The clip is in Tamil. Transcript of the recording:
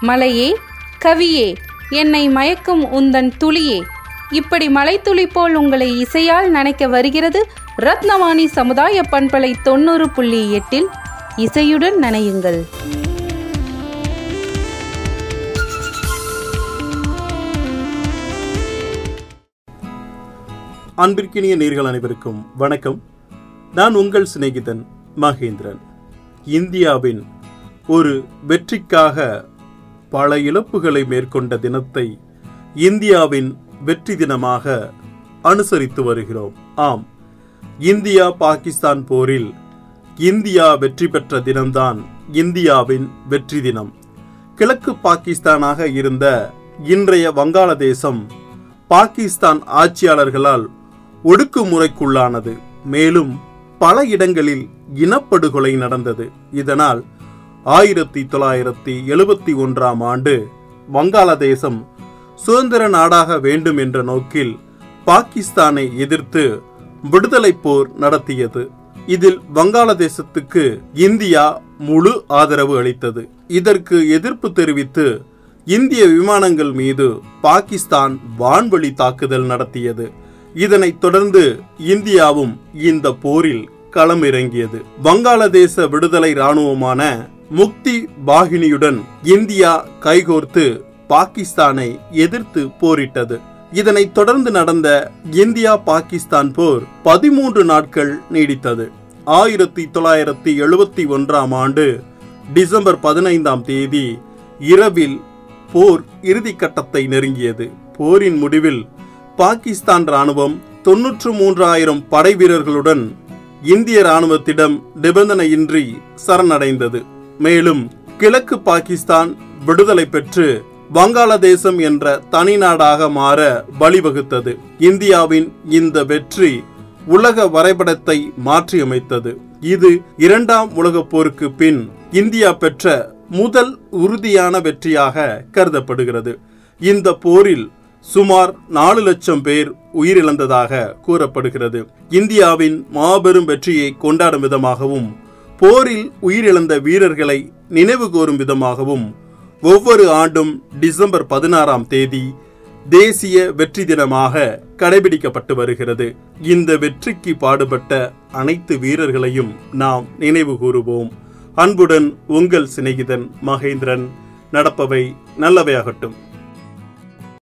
மலையே கவியே என்னை மயக்கும் உந்தன் துளியே. இப்படி மலைத்துளி போல் உங்களை இசையால் நனைக்க வருகிறது ரத்னவாணி சமுதாய பண்பலை தொண்ணூறு புள்ளி எட்டில். இசையுடன் நனையுங்கள். அன்பிற்கினிய நேர்கள் அனைவருக்கும் வணக்கம். நான் உங்கள் சிநேகிதன் மகேந்திரன். இந்தியாவின் ஒரு வெற்றிக்காக பல இழப்புகளை மேற்கொண்ட தினத்தை இந்தியாவின் வெற்றி தினமாக அனுசரித்து வருகிறோம். ஆம் இந்தியா பாகிஸ்தான் போரில் இந்தியா வெற்றி பெற்ற தினம்தான் இந்தியாவின் வெற்றி தினம். கிழக்கு பாகிஸ்தானாக இருந்த இன்றைய வங்காளதேசம் பாகிஸ்தான் ஆட்சியாளர்களால் ஒடுக்குமுறைக்குள்ளானது. மேலும் பல இடங்களில் இனப்படுகொலை நடந்தது. இதனால் ஆயிரத்தி தொள்ளாயிரத்தி எழுபத்தி ஒன்றாம் ஆண்டு வங்காளதேசம் சுதந்திர நாடாக வேண்டும் என்ற நோக்கில் பாகிஸ்தானை எதிர்த்து விடுதலை போர் நடத்தியது. இதில் வங்காளதேசத்துக்கு இந்தியா முழு ஆதரவு அளித்தது. இதற்கு எதிர்ப்பு தெரிவித்து இந்திய விமானங்கள் மீது பாகிஸ்தான் வான்வழி தாக்குதல் நடத்தியது. இதனைத் தொடர்ந்து இந்தியாவும் இந்த போரில் களமிறங்கியது. வங்காளதேச விடுதலை ராணுவமான முக்தி பாகினியுடன் இந்தியா கைகோர்த்து பாகிஸ்தானை எதிர்த்து போரிட்டது. இதனைத் தொடர்ந்து நடந்த இந்தியா பாகிஸ்தான் போர் பதிமூன்று நாட்கள் நீடித்தது. ஆயிரத்தி தொள்ளாயிரத்தி எழுபத்தி ஒன்றாம் ஆண்டு டிசம்பர் பதினைந்தாம் தேதி இரவில் போர் இறுதிக்கட்டத்தை நெருங்கியது. போரின் முடிவில் பாகிஸ்தான் ராணுவம் தொன்னூற்று மூன்றாயிரம் படை வீரர்களுடன் இந்திய ராணுவத்திடம் நிபந்தனையின்றி சரணடைந்தது. மேலும் கிழக்கு பாகிஸ்தான் விடுதலை பெற்று வங்காளதேசம் என்ற தனி நாடாக மாற வழிவகுத்தது. இந்தியாவின் இந்த வெற்றி உலக வரைபடத்தை மாற்றியமைத்தது. இது இரண்டாம் உலகப் போருக்கு பின் இந்தியா பெற்ற முதல் உறுதியான வெற்றியாக கருதப்படுகிறது. இந்த போரில் சுமார் நாலு லட்சம் பேர் உயிரிழந்ததாக கூறப்படுகிறது. இந்தியாவின் மாபெரும் வெற்றியை கொண்டாடும் விதமாகவும் போரில் உயிரிழந்த வீரர்களை நினைவு கூறும் விதமாகவும் ஒவ்வொரு ஆண்டும் டிசம்பர் பதினாறாம் தேதி தேசிய வெற்றி தினமாக கடைபிடிக்கப்பட்டு வருகிறது. இந்த வெற்றிக்கு பாடுபட்ட அனைத்து வீரர்களையும் நாம் நினைவு கூறுவோம். அன்புடன் உங்கள் சிநேகிதன் மகேந்திரன். நடப்பவை நல்லவையாகட்டும்.